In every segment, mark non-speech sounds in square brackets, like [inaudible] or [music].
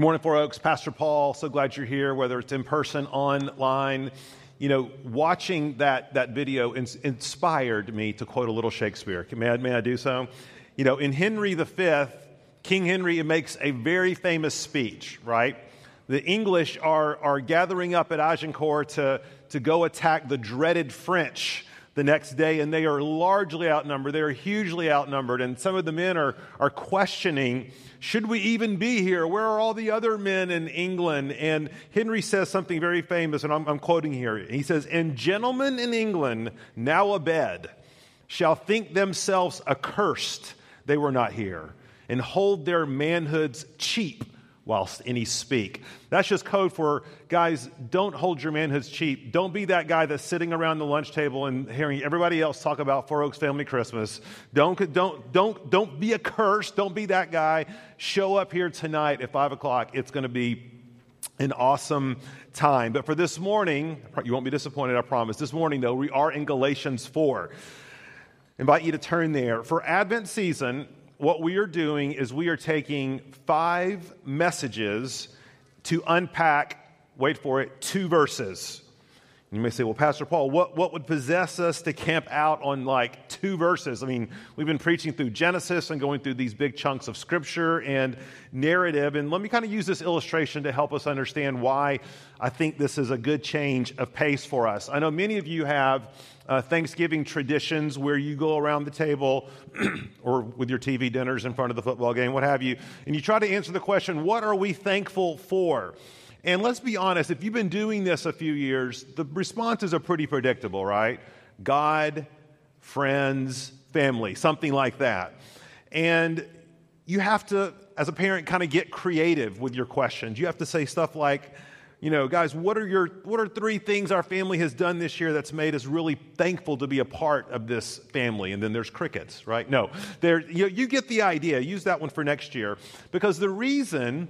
Good morning, Four Oaks. Pastor Paul, so glad you're here, whether it's in person, online. You know, watching that, that video ins- inspired me to quote a little Shakespeare. May I, may I do so? You know, in Henry V, King Henry makes a very famous speech, right? The English are, are gathering up at Agincourt to, to go attack the dreaded French the next day, and they are largely outnumbered. They are hugely outnumbered. And some of the men are, are questioning should we even be here? Where are all the other men in England? And Henry says something very famous, and I'm, I'm quoting here. He says, And gentlemen in England, now abed, shall think themselves accursed they were not here, and hold their manhoods cheap whilst any speak. That's just code for guys, don't hold your manhoods cheap. Don't be that guy that's sitting around the lunch table and hearing everybody else talk about Four Oaks Family Christmas. Don't, don't, don't, don't be a curse. Don't be that guy. Show up here tonight at 5 o'clock. It's going to be an awesome time. But for this morning, you won't be disappointed, I promise. This morning, though, we are in Galatians 4. I invite you to turn there. For Advent season, what we are doing is we are taking five messages to unpack, wait for it, two verses. You may say, well, Pastor Paul, what, what would possess us to camp out on like two verses? I mean, we've been preaching through Genesis and going through these big chunks of scripture and narrative. And let me kind of use this illustration to help us understand why I think this is a good change of pace for us. I know many of you have uh, Thanksgiving traditions where you go around the table [clears throat] or with your TV dinners in front of the football game, what have you, and you try to answer the question, What are we thankful for? And let's be honest, if you've been doing this a few years, the responses are pretty predictable, right? God, friends, family, something like that. And you have to, as a parent, kind of get creative with your questions. You have to say stuff like, you know, guys, what are your what are three things our family has done this year that's made us really thankful to be a part of this family? And then there's crickets, right? No, there you, you get the idea. Use that one for next year because the reason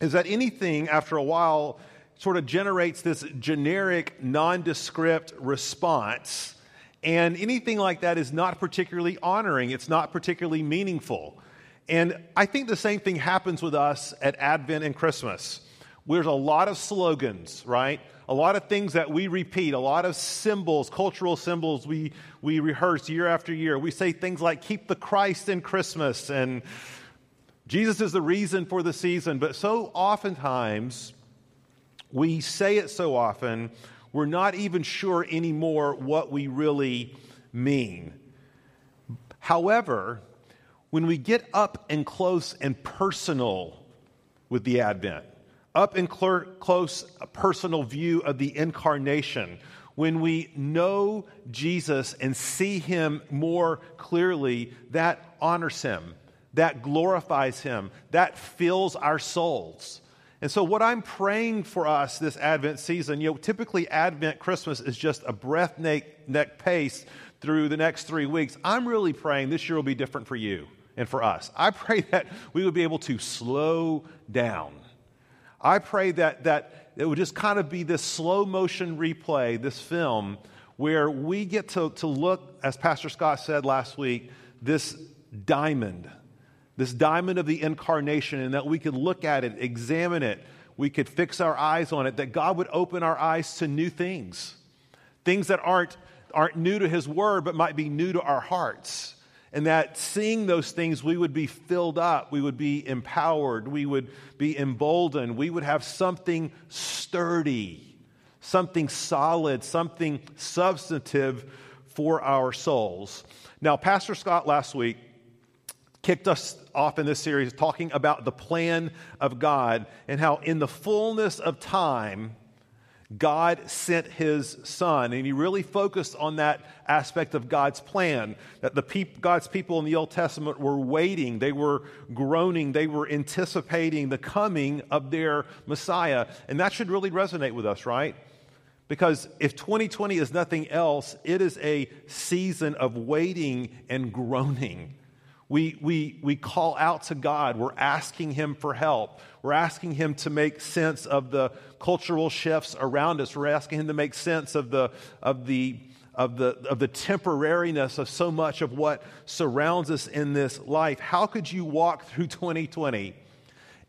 is that anything after a while sort of generates this generic, nondescript response. And anything like that is not particularly honoring, it's not particularly meaningful. And I think the same thing happens with us at Advent and Christmas. There's a lot of slogans, right? A lot of things that we repeat, a lot of symbols, cultural symbols we, we rehearse year after year. We say things like, keep the Christ in Christmas, and Jesus is the reason for the season. But so oftentimes, we say it so often, we're not even sure anymore what we really mean. However, when we get up and close and personal with the Advent, up and cl- close personal view of the incarnation, when we know Jesus and see him more clearly, that honors him, that glorifies him, that fills our souls. And so, what I'm praying for us this Advent season, you know, typically Advent Christmas is just a breathtaking pace through the next three weeks. I'm really praying this year will be different for you and for us. I pray that we would be able to slow down I pray that, that it would just kind of be this slow motion replay, this film, where we get to, to look, as Pastor Scott said last week, this diamond, this diamond of the incarnation, and that we could look at it, examine it, we could fix our eyes on it, that God would open our eyes to new things, things that aren't, aren't new to His Word, but might be new to our hearts and that seeing those things, we would be filled up, we would be empowered, we would be emboldened, we would have something sturdy, something solid, something substantive for our souls. Now, Pastor Scott last week kicked us off in this series talking about the plan of God and how, in the fullness of time, God sent his son, and he really focused on that aspect of God's plan. That the peop- God's people in the Old Testament were waiting, they were groaning, they were anticipating the coming of their Messiah. And that should really resonate with us, right? Because if 2020 is nothing else, it is a season of waiting and groaning. We, we, we call out to God. We're asking Him for help. We're asking Him to make sense of the cultural shifts around us. We're asking Him to make sense of the, of the, of the, of the temporariness of so much of what surrounds us in this life. How could you walk through 2020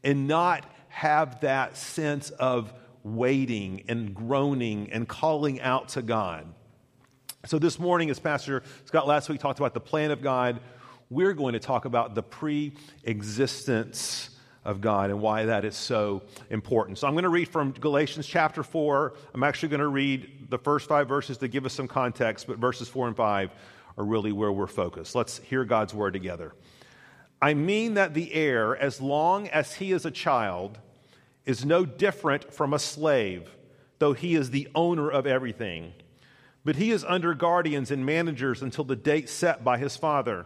and not have that sense of waiting and groaning and calling out to God. So, this morning, as Pastor Scott last week talked about the plan of God, we're going to talk about the pre existence of God and why that is so important. So I'm going to read from Galatians chapter 4. I'm actually going to read the first five verses to give us some context, but verses 4 and 5 are really where we're focused. Let's hear God's word together. I mean that the heir, as long as he is a child, is no different from a slave, though he is the owner of everything. But he is under guardians and managers until the date set by his father.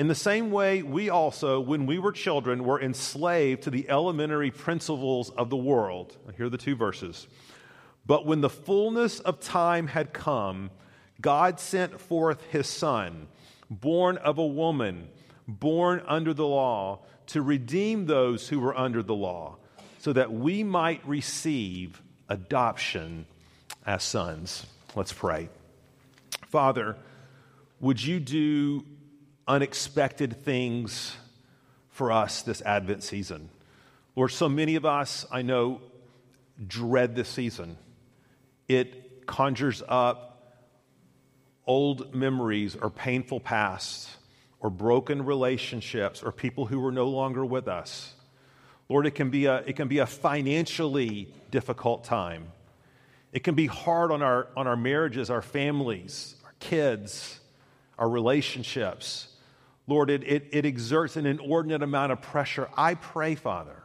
In the same way, we also, when we were children, were enslaved to the elementary principles of the world. Here are the two verses. But when the fullness of time had come, God sent forth his Son, born of a woman, born under the law, to redeem those who were under the law, so that we might receive adoption as sons. Let's pray. Father, would you do unexpected things for us this Advent season. Lord, so many of us, I know, dread this season. It conjures up old memories or painful pasts or broken relationships or people who are no longer with us. Lord, it can be a, it can be a financially difficult time. It can be hard on our, on our marriages, our families, our kids, our relationships. Lord, it, it, it exerts an inordinate amount of pressure. I pray, Father,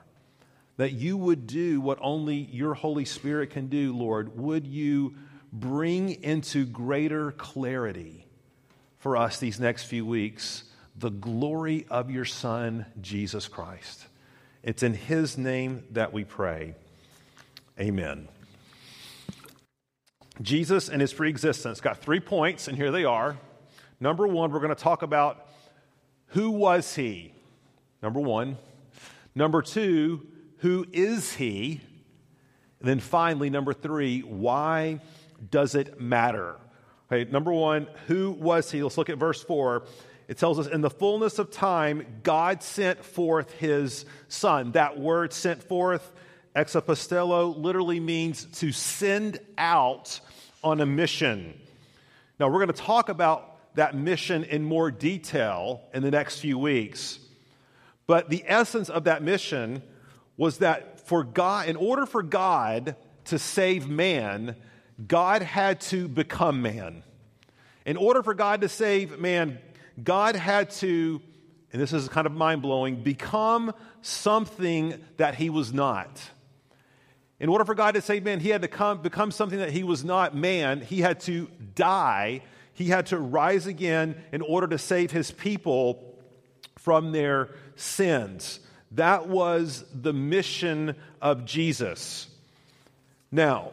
that you would do what only your Holy Spirit can do, Lord. Would you bring into greater clarity for us these next few weeks the glory of your Son, Jesus Christ? It's in his name that we pray. Amen. Jesus and his preexistence got three points, and here they are. Number one, we're going to talk about who was he? Number one. Number two, who is he? And then finally, number three, why does it matter? Okay, number one, who was he? Let's look at verse four. It tells us, in the fullness of time, God sent forth his son. That word sent forth, exapostello, literally means to send out on a mission. Now, we're going to talk about that mission in more detail in the next few weeks. But the essence of that mission was that for God, in order for God to save man, God had to become man. In order for God to save man, God had to, and this is kind of mind blowing, become something that he was not. In order for God to save man, he had to come, become something that he was not man. He had to die he had to rise again in order to save his people from their sins. That was the mission of Jesus. Now,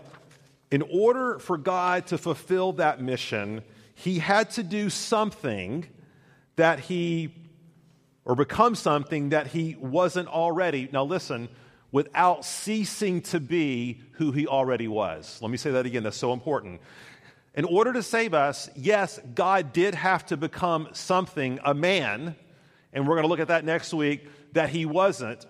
in order for God to fulfill that mission, he had to do something that he, or become something that he wasn't already. Now, listen, without ceasing to be who he already was. Let me say that again, that's so important. In order to save us, yes, God did have to become something, a man, and we're going to look at that next week, that he wasn't,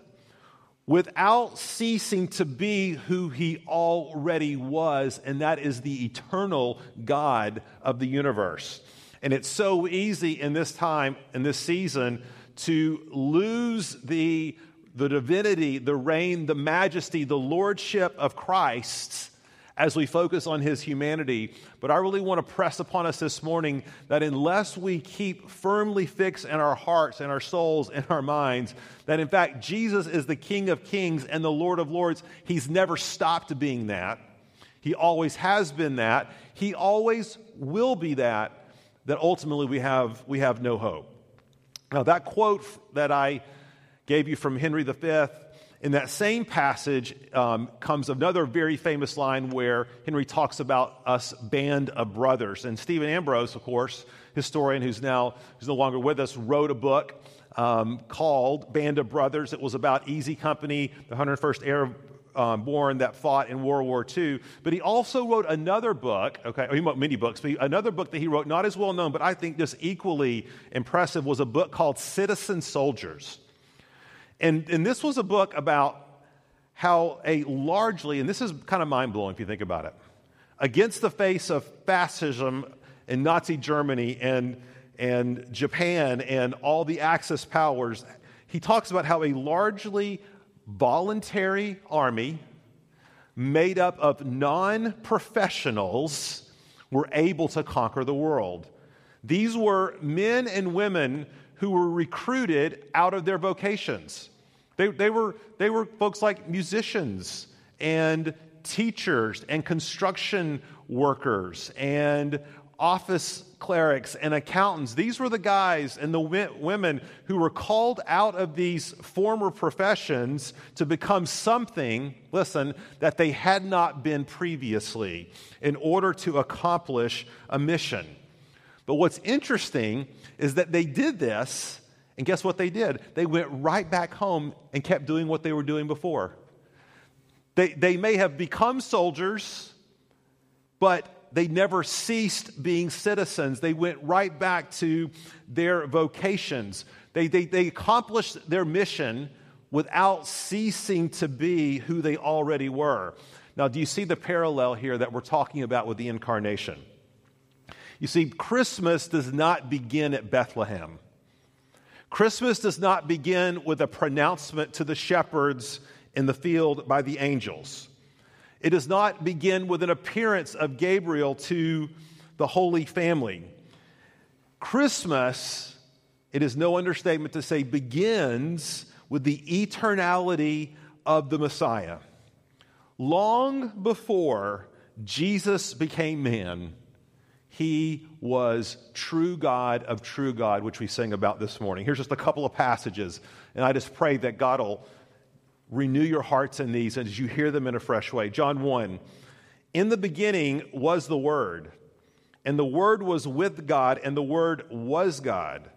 without ceasing to be who he already was, and that is the eternal God of the universe. And it's so easy in this time, in this season, to lose the, the divinity, the reign, the majesty, the lordship of Christ as we focus on his humanity. But I really want to press upon us this morning that unless we keep firmly fixed in our hearts and our souls and our minds, that in fact Jesus is the King of kings and the Lord of lords, he's never stopped being that. He always has been that. He always will be that, that ultimately we have, we have no hope. Now, that quote that I gave you from Henry V in that same passage um, comes another very famous line where Henry talks about us band of brothers. And Stephen Ambrose, of course, historian who's now who's no longer with us, wrote a book um, called Band of Brothers. It was about Easy Company, the 101st air um, born that fought in World War II. But he also wrote another book, okay, he wrote many books, but another book that he wrote, not as well known, but I think just equally impressive, was a book called Citizen Soldiers. And, and this was a book about how a largely, and this is kind of mind blowing if you think about it, against the face of fascism in Nazi Germany and, and Japan and all the Axis powers, he talks about how a largely voluntary army made up of non professionals were able to conquer the world. These were men and women who were recruited out of their vocations. They, they, were, they were folks like musicians and teachers and construction workers and office clerics and accountants. These were the guys and the women who were called out of these former professions to become something, listen, that they had not been previously in order to accomplish a mission. But what's interesting is that they did this, and guess what they did? They went right back home and kept doing what they were doing before. They, they may have become soldiers, but they never ceased being citizens. They went right back to their vocations. They, they, they accomplished their mission without ceasing to be who they already were. Now, do you see the parallel here that we're talking about with the incarnation? You see, Christmas does not begin at Bethlehem. Christmas does not begin with a pronouncement to the shepherds in the field by the angels. It does not begin with an appearance of Gabriel to the Holy Family. Christmas, it is no understatement to say, begins with the eternality of the Messiah. Long before Jesus became man, he was true God of true God, which we sing about this morning. Here's just a couple of passages, and I just pray that God will renew your hearts in these as you hear them in a fresh way. John 1 In the beginning was the Word, and the Word was with God, and the Word was God.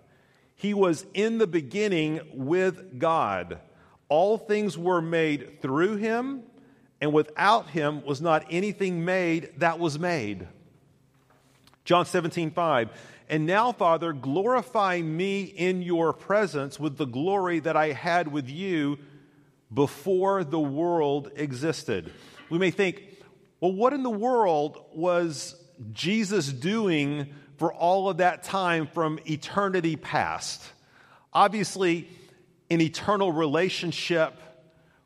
He was in the beginning with God. All things were made through him, and without him was not anything made that was made. John 17, 5. And now, Father, glorify me in your presence with the glory that I had with you before the world existed. We may think, well, what in the world was Jesus doing for all of that time from eternity past? Obviously, an eternal relationship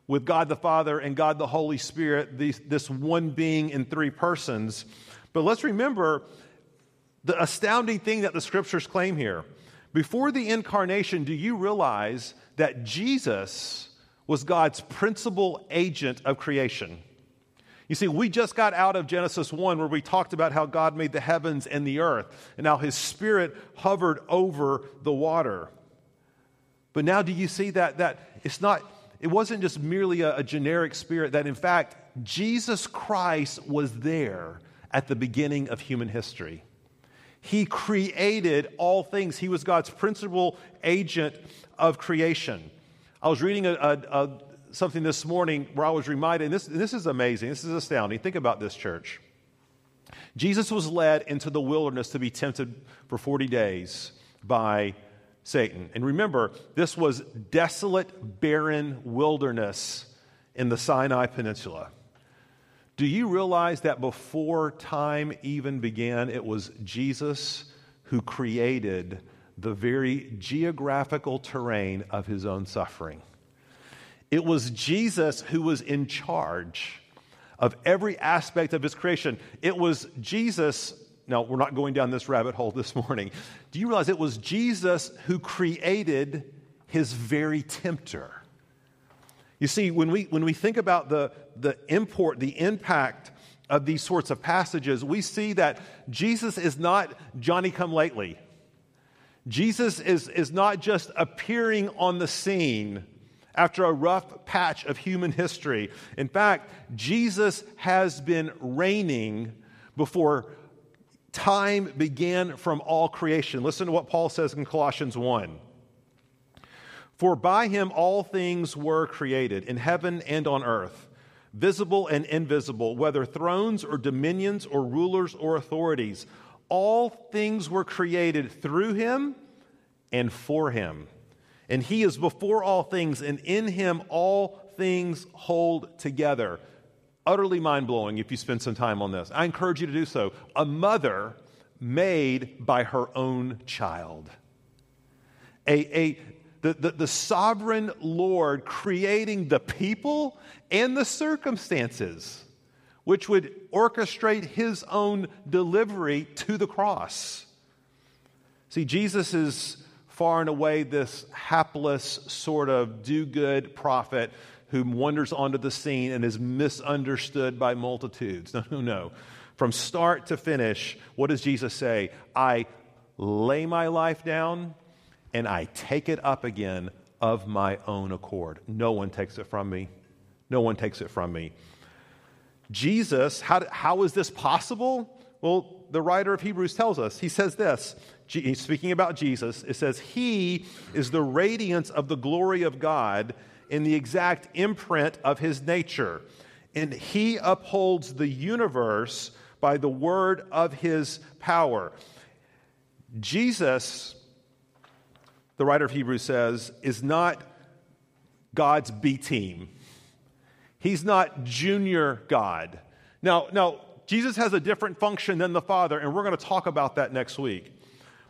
with God the Father and God the Holy Spirit, this one being in three persons. But let's remember the astounding thing that the scriptures claim here. Before the incarnation, do you realize that Jesus was God's principal agent of creation. You see, we just got out of Genesis 1 where we talked about how God made the heavens and the earth and how his spirit hovered over the water. But now do you see that that it's not it wasn't just merely a, a generic spirit that in fact Jesus Christ was there at the beginning of human history. He created all things. He was God's principal agent of creation. I was reading a, a, a, something this morning where I was reminded, and this, this is amazing, this is astounding. Think about this, church. Jesus was led into the wilderness to be tempted for 40 days by Satan. And remember, this was desolate, barren wilderness in the Sinai Peninsula. Do you realize that before time even began, it was Jesus who created the very geographical terrain of his own suffering. It was Jesus who was in charge of every aspect of his creation. It was Jesus. Now, we're not going down this rabbit hole this morning. Do you realize it was Jesus who created his very tempter? You see, when we, when we think about the, the import, the impact of these sorts of passages, we see that Jesus is not Johnny come lately. Jesus is, is not just appearing on the scene after a rough patch of human history. In fact, Jesus has been reigning before time began from all creation. Listen to what Paul says in Colossians 1. For by him all things were created, in heaven and on earth, visible and invisible, whether thrones or dominions or rulers or authorities. All things were created through him and for him. And he is before all things, and in him all things hold together. Utterly mind blowing if you spend some time on this. I encourage you to do so. A mother made by her own child. A, a, the, the, the sovereign Lord creating the people and the circumstances which would orchestrate his own delivery to the cross. See, Jesus is far and away this hapless, sort of do good prophet who wanders onto the scene and is misunderstood by multitudes. [laughs] No, no, no. From start to finish, what does Jesus say? I lay my life down and I take it up again of my own accord. No one takes it from me. No one takes it from me. Jesus, how, how is this possible? Well, the writer of Hebrews tells us. He says this, he's speaking about Jesus, it says, He is the radiance of the glory of God in the exact imprint of his nature. And he upholds the universe by the word of his power. Jesus, the writer of Hebrews says, is not God's B team. He's not junior God. Now, now, Jesus has a different function than the Father, and we're going to talk about that next week.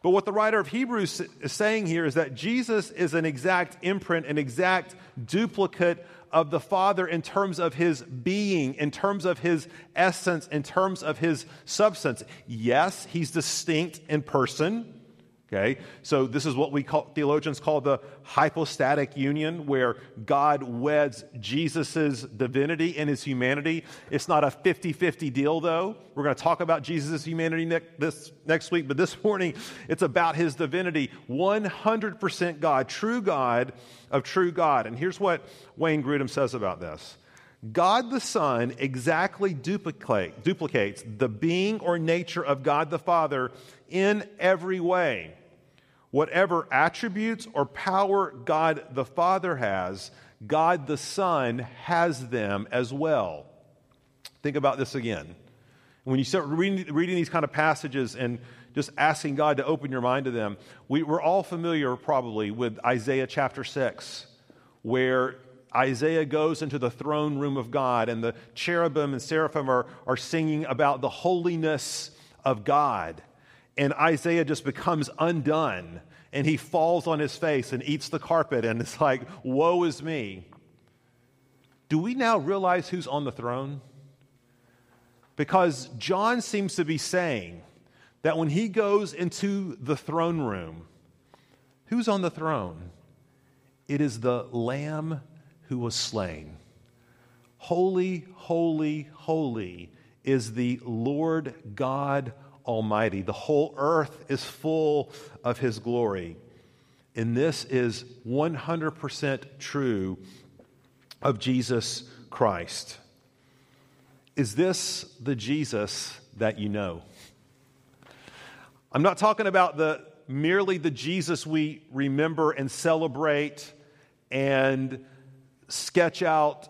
But what the writer of Hebrews is saying here is that Jesus is an exact imprint, an exact duplicate of the Father in terms of his being, in terms of his essence, in terms of his substance. Yes, he's distinct in person. Okay, so this is what we call, theologians call the hypostatic union, where God weds Jesus' divinity and his humanity. It's not a 50 50 deal, though. We're going to talk about Jesus' humanity ne- this, next week, but this [laughs] morning it's about his divinity 100% God, true God of true God. And here's what Wayne Grudem says about this God the Son exactly duplicate, duplicates the being or nature of God the Father in every way. Whatever attributes or power God the Father has, God the Son has them as well. Think about this again. When you start reading, reading these kind of passages and just asking God to open your mind to them, we, we're all familiar probably with Isaiah chapter 6, where Isaiah goes into the throne room of God, and the cherubim and seraphim are, are singing about the holiness of God and Isaiah just becomes undone and he falls on his face and eats the carpet and it's like, woe is me. Do we now realize who's on the throne? Because John seems to be saying that when he goes into the throne room, who's on the throne? It is the Lamb who was slain. Holy, holy, holy is the Lord God Almighty. The whole earth is full of His glory. And this is 100% true of Jesus Christ. Is this the Jesus that you know? I'm not talking about the merely the Jesus we remember and celebrate and sketch out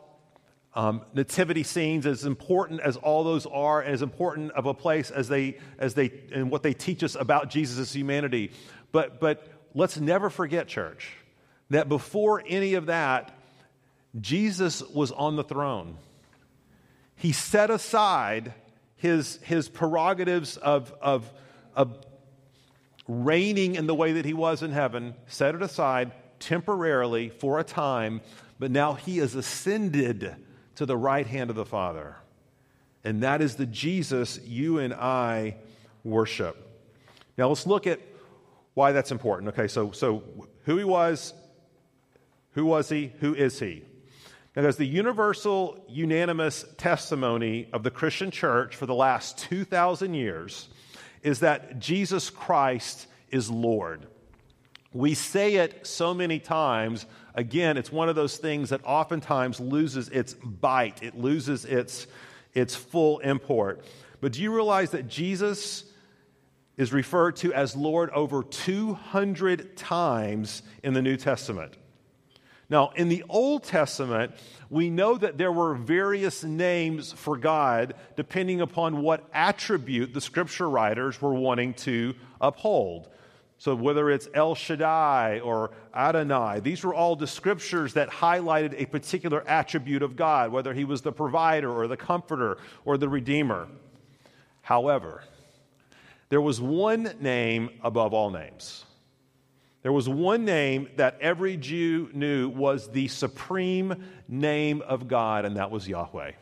um, nativity scenes, as important as all those are, and as important of a place as they, as they, and what they teach us about Jesus' humanity. But, but let's never forget, church, that before any of that, Jesus was on the throne. He set aside his, his prerogatives of, of, of reigning in the way that he was in heaven, set it aside temporarily for a time, but now he is ascended to the right hand of the Father. And that is the Jesus you and I worship. Now let's look at why that's important. Okay, so, so who he was, who was he, who is he? Now, there's the universal, unanimous testimony of the Christian church for the last 2,000 years is that Jesus Christ is Lord. We say it so many times again, it's one of those things that oftentimes loses its bite, it loses its, its full import. But do you realize that Jesus is referred to as Lord over 200 times in the New Testament? Now, in the Old Testament, we know that there were various names for God depending upon what attribute the scripture writers were wanting to uphold. So, whether it's El Shaddai or Adonai, these were all descriptors that highlighted a particular attribute of God, whether he was the provider or the comforter or the redeemer. However, there was one name above all names. There was one name that every Jew knew was the supreme name of God, and that was Yahweh.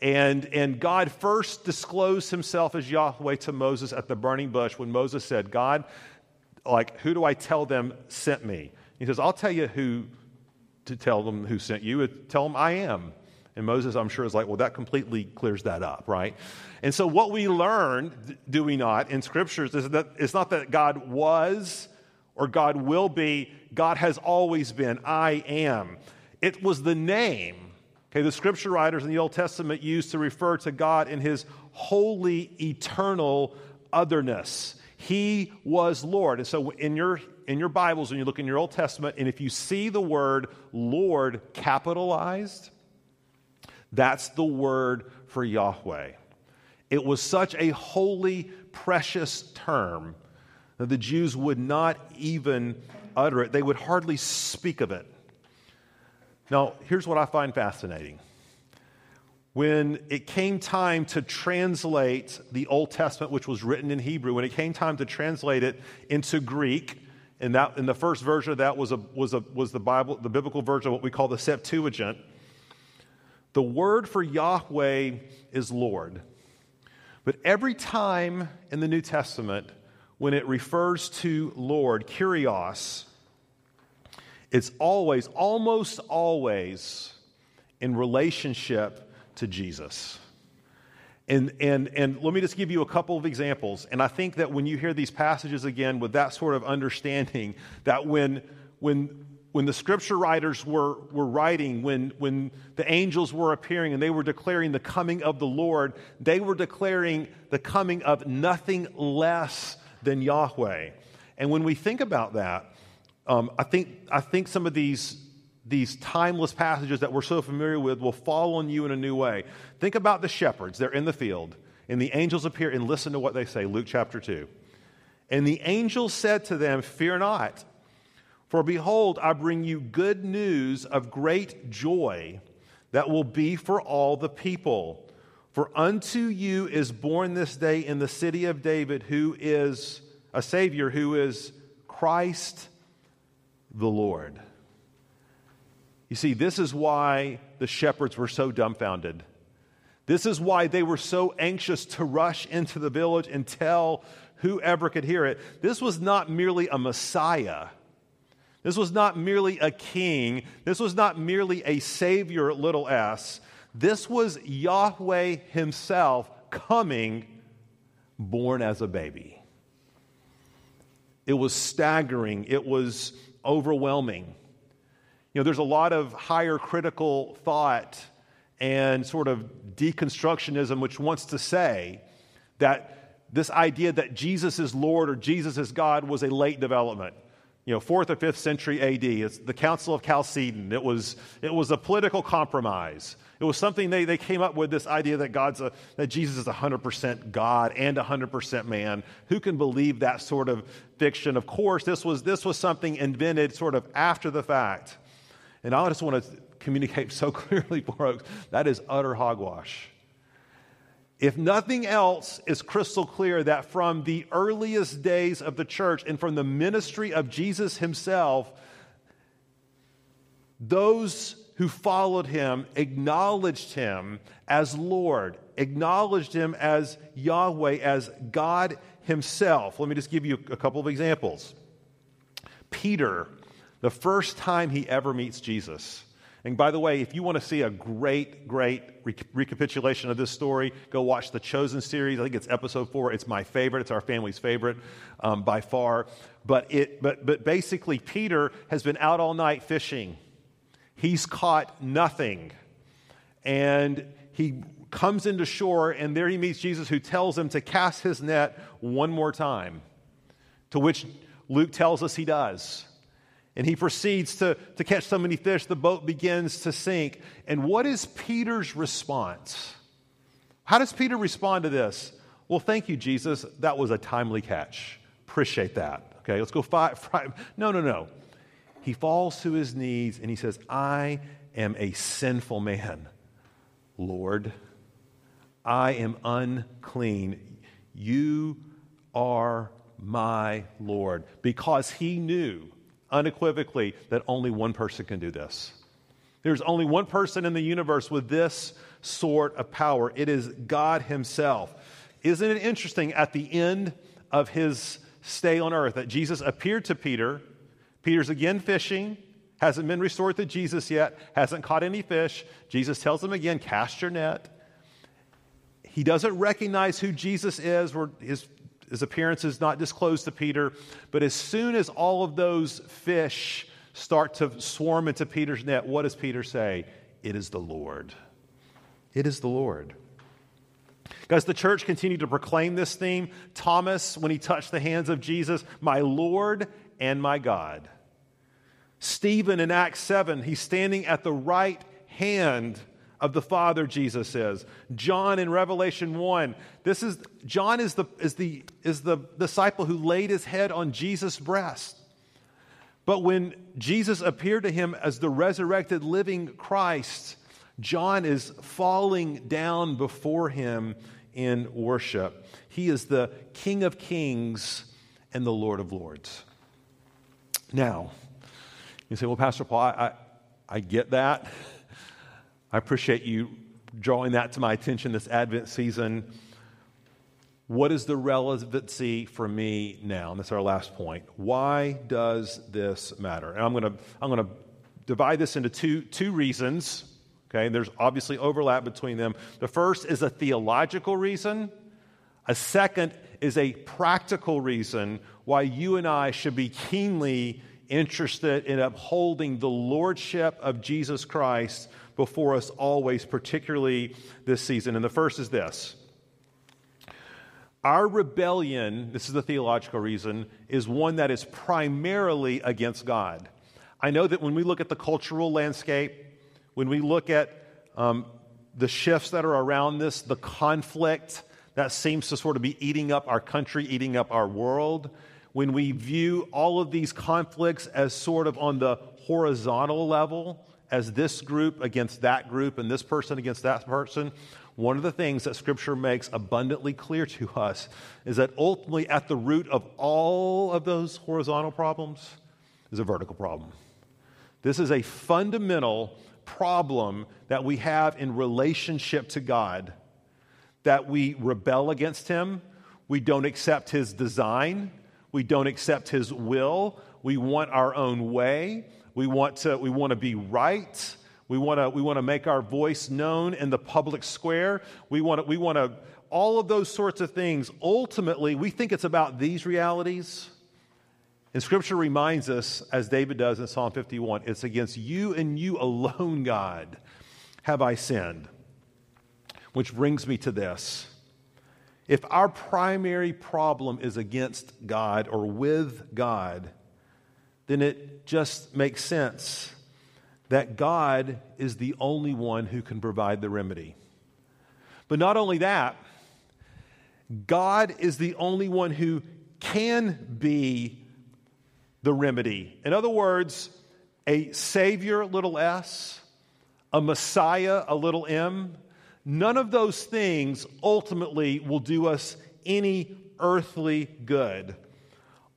And, and God first disclosed himself as Yahweh to Moses at the burning bush when Moses said, God, like, who do I tell them sent me? He says, I'll tell you who to tell them who sent you. Uh, tell them I am. And Moses, I'm sure, is like, well, that completely clears that up, right? And so, what we learn, do we not, in scriptures is that it's not that God was or God will be, God has always been, I am. It was the name Okay, the scripture writers in the Old Testament used to refer to God in his holy, eternal otherness. He was Lord. And so in your in your Bibles, when you look in your Old Testament, and if you see the word Lord capitalized, that's the word for Yahweh. It was such a holy, precious term that the Jews would not even utter it. They would hardly speak of it. Now, here's what I find fascinating. When it came time to translate the Old Testament, which was written in Hebrew, when it came time to translate it into Greek, and that in the first version of that was, a, was, a, was the Bible, the biblical version of what we call the Septuagint. The word for Yahweh is Lord. But every time in the New Testament, when it refers to Lord, Kyrios, it's always, almost always, in relationship to Jesus. And, and, and let me just give you a couple of examples. And I think that when you hear these passages again with that sort of understanding, that when, when, when the scripture writers were, were writing, when, when the angels were appearing and they were declaring the coming of the Lord, they were declaring the coming of nothing less than Yahweh. And when we think about that, um, I, think, I think some of these, these timeless passages that we're so familiar with will fall on you in a new way. Think about the shepherds. They're in the field, and the angels appear, and listen to what they say Luke chapter 2. And the angel said to them, Fear not, for behold, I bring you good news of great joy that will be for all the people. For unto you is born this day in the city of David, who is a Savior, who is Christ the Lord. You see, this is why the shepherds were so dumbfounded. This is why they were so anxious to rush into the village and tell whoever could hear it. This was not merely a Messiah. This was not merely a king. This was not merely a savior, little s. This was Yahweh Himself coming, born as a baby. It was staggering. It was overwhelming. You know, there's a lot of higher critical thought and sort of deconstructionism which wants to say that this idea that Jesus is Lord or Jesus is God was a late development. You know, fourth or fifth century AD. It's the Council of Chalcedon. It was, it was a political compromise. It was something they, they came up with this idea that God's a, that Jesus is 100% God and 100% man. Who can believe that sort of fiction? Of course, this was, this was something invented sort of after the fact. And I just want to communicate so [laughs] clearly, folks, that is utter hogwash. If nothing else is crystal clear that from the earliest days of the church and from the ministry of Jesus himself, those who followed him acknowledged him as Lord, acknowledged him as Yahweh, as God himself. Let me just give you a couple of examples. Peter, the first time he ever meets Jesus. And by the way, if you want to see a great, great recapitulation of this story, go watch the Chosen series. I think it's episode four. It's my favorite. It's our family's favorite um, by far. But, it, but, but basically, Peter has been out all night fishing He's caught nothing. And he comes into shore, and there he meets Jesus, who tells him to cast his net one more time, to which Luke tells us he does. And he proceeds to, to catch so many fish, the boat begins to sink. And what is Peter's response? How does Peter respond to this? Well, thank you, Jesus. That was a timely catch. Appreciate that. Okay, let's go five. [laughs] five. No, no, no. He falls to his knees and he says, I am a sinful man, Lord. I am unclean. You are my Lord. Because he knew unequivocally that only one person can do this. There's only one person in the universe with this sort of power it is God Himself. Isn't it interesting at the end of His stay on earth that Jesus appeared to Peter? Peter's again fishing, hasn't been restored to Jesus yet, hasn't caught any fish. Jesus tells him again, Cast your net. He doesn't recognize who Jesus is, or his, his appearance is not disclosed to Peter. But as soon as all of those fish start to swarm into Peter's net, what does Peter say? It is the Lord. It is the Lord. Guys, the church continued to proclaim this theme. Thomas, when he touched the hands of Jesus, my Lord and my God. Stephen in Acts 7, he's standing at the right hand of the Father, Jesus says. John in Revelation 1, this is John is the, is the, is the disciple who laid his head on Jesus' breast. But when Jesus appeared to him as the resurrected living Christ, John is falling down before him in worship. He is the King of Kings and the Lord of Lords. Now, you say, well, Pastor Paul, I, I, I get that. I appreciate you drawing that to my attention this Advent season. What is the relevancy for me now? And that's our last point. Why does this matter? And I'm going to I'm going to divide this into two two reasons. Okay, there's obviously overlap between them. The first is a theological reason. A second is a practical reason why you and I should be keenly interested in upholding the lordship of Jesus Christ before us always, particularly this season. And the first is this our rebellion, this is the theological reason, is one that is primarily against God. I know that when we look at the cultural landscape, when we look at um, the shifts that are around this, the conflict that seems to sort of be eating up our country, eating up our world, when we view all of these conflicts as sort of on the horizontal level, as this group against that group and this person against that person, one of the things that Scripture makes abundantly clear to us is that ultimately, at the root of all of those horizontal problems is a vertical problem. This is a fundamental problem that we have in relationship to God that we rebel against Him, we don't accept His design, we don't accept His will, we want our own way, we want to, we want to be right. We want to we want to make our voice known in the public square. We want to, we want to all of those sorts of things. Ultimately, we think it's about these realities. And scripture reminds us, as David does in Psalm 51, it's against you and you alone, God, have I sinned. Which brings me to this. If our primary problem is against God or with God, then it just makes sense that God is the only one who can provide the remedy. But not only that, God is the only one who can be the remedy. In other words, a Savior, little s, a Messiah, a little m, none of those things ultimately will do us any earthly good.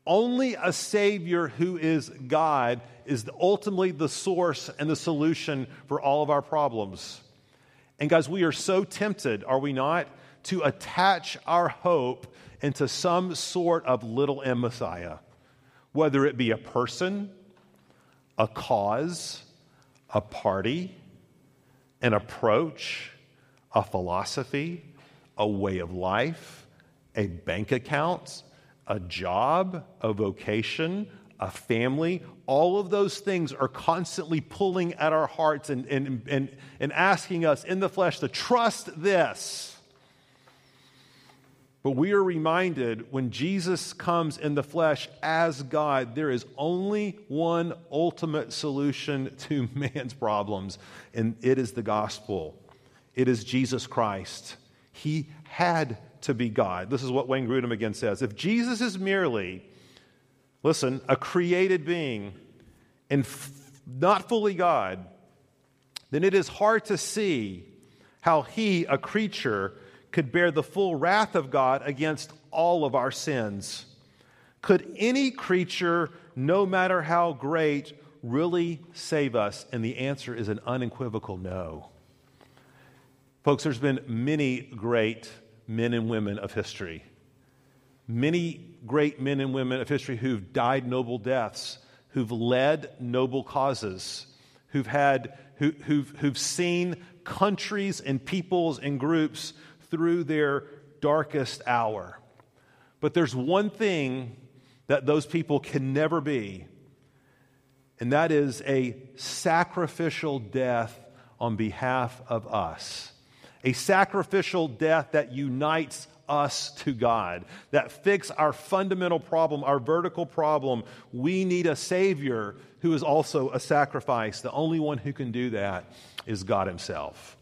Only a Savior who is God is ultimately the source and the solution for all of our problems. And guys, we are so tempted, are we not, to attach our hope into some sort of little m Messiah, whether it be a person, a cause, a party, an approach, a philosophy, a way of life, a bank account, a job, a vocation, a family, all of those things are constantly pulling at our hearts and, and, and, and asking us in the flesh to trust this. But we are reminded when Jesus comes in the flesh as God, there is only one ultimate solution to [laughs] man's problems, and it is the gospel. It is Jesus Christ. He had to be God. This is what Wayne Grudem again says. If Jesus is merely, listen, a created being and f- not fully God, then it is hard to see how he, a creature, could bear the full wrath of God against all of our sins. Could any creature, no matter how great, really save us? And the answer is an unequivocal no. Folks, there's been many great men and women of history. Many great men and women of history who've died noble deaths, who've led noble causes, who've had who, who've, who've seen countries and peoples and groups through their darkest hour. But there's one thing that those people can never be, and that is a sacrificial death on behalf of us. A sacrificial death that unites us to God, that fix our fundamental problem, our vertical problem. We need a Savior who is also a sacrifice. The only one who can do that is God Himself.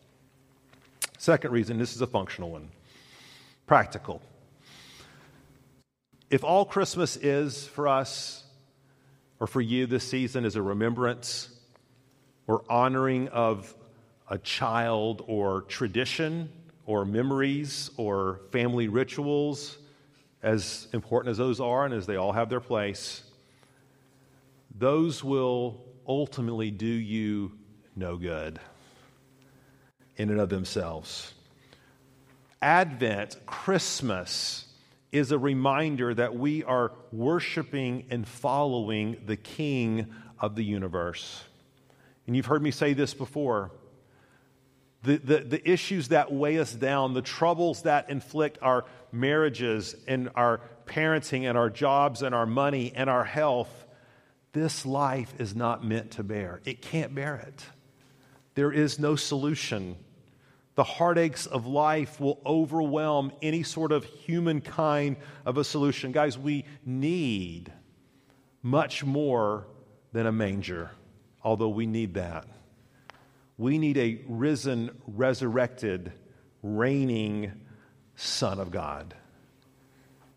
Second reason this is a functional one practical. If all Christmas is for us or for you this season is a remembrance or honoring of a child or tradition or memories or family rituals, as important as those are and as they all have their place, those will ultimately do you no good in and of themselves. Advent, Christmas, is a reminder that we are worshiping and following the King of the universe. And you've heard me say this before. The, the, the, issues that weigh us down, the troubles that inflict our marriages and our parenting and our jobs and our money and our health, this life is not meant to bear. It can't bear it. There is no solution. The heartaches of life will overwhelm any sort of human kind of a solution. Guys, we need much more than a manger, although we need that. We need a risen, resurrected, reigning Son of God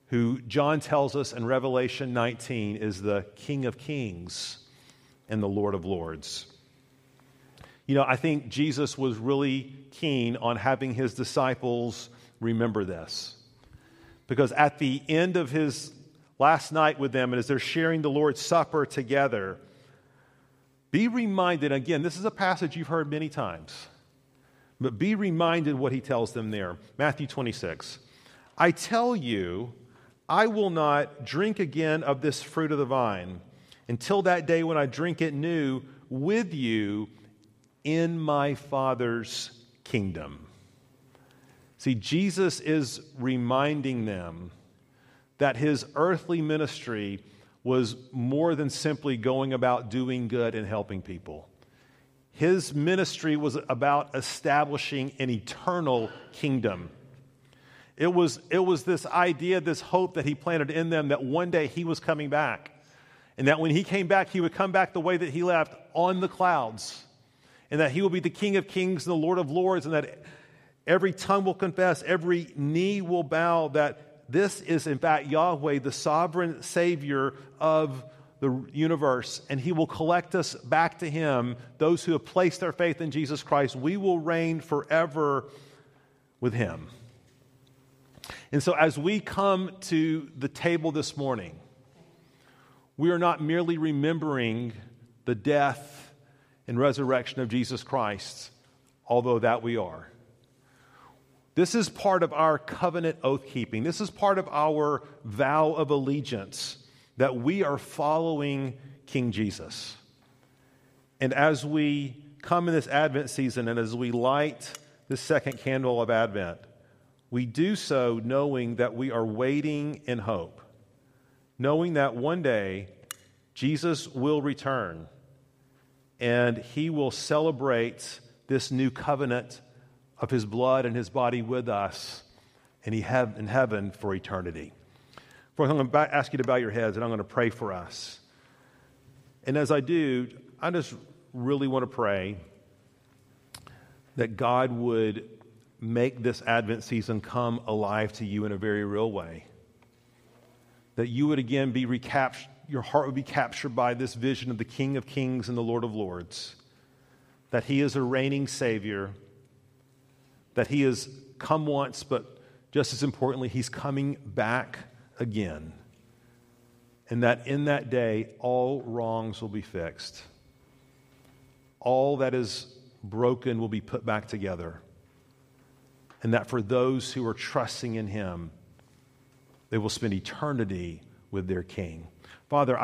who John tells us in Revelation 19 is the King of Kings and the Lord of Lords. You know, I think Jesus was really keen on having his disciples remember this. Because at the end of his last night with them, and as they're sharing the Lord's Supper together, be reminded again, this is a passage you've heard many times, but be reminded what he tells them there. Matthew 26. I tell you, I will not drink again of this fruit of the vine until that day when I drink it new with you in my Father's kingdom. See, Jesus is reminding them that his earthly ministry was more than simply going about doing good and helping people. His ministry was about establishing an eternal kingdom. It was, it was this idea, this hope that he planted in them that one day he was coming back. And that when he came back, he would come back the way that he left on the clouds. And that he will be the King of kings and the Lord of lords. And that every tongue will confess, every knee will bow that this is, in fact, Yahweh, the sovereign Savior of the universe. And he will collect us back to him, those who have placed their faith in Jesus Christ. We will reign forever with him. And so, as we come to the table this morning, we are not merely remembering the death and resurrection of Jesus Christ, although that we are. This is part of our covenant oath keeping. This is part of our vow of allegiance that we are following King Jesus. And as we come in this Advent season and as we light the second candle of Advent, we do so knowing that we are waiting in hope, knowing that one day Jesus will return and he will celebrate this new covenant of his blood and his body with us have in heaven for eternity. Fourth, I'm going to ask you to bow your heads and I'm going to pray for us. And as I do, I just really want to pray that God would make this Advent season come alive to you in a very real way. That you would again be recaptured, your heart would be captured by this vision of the King of Kings and the Lord of Lords. That he is a reigning Savior. That he has come once, but just as importantly, he's coming back again. And that in that day, all wrongs will be fixed. All that is broken will be put back together and that for those who are trusting in him, they will spend eternity with their King. Father,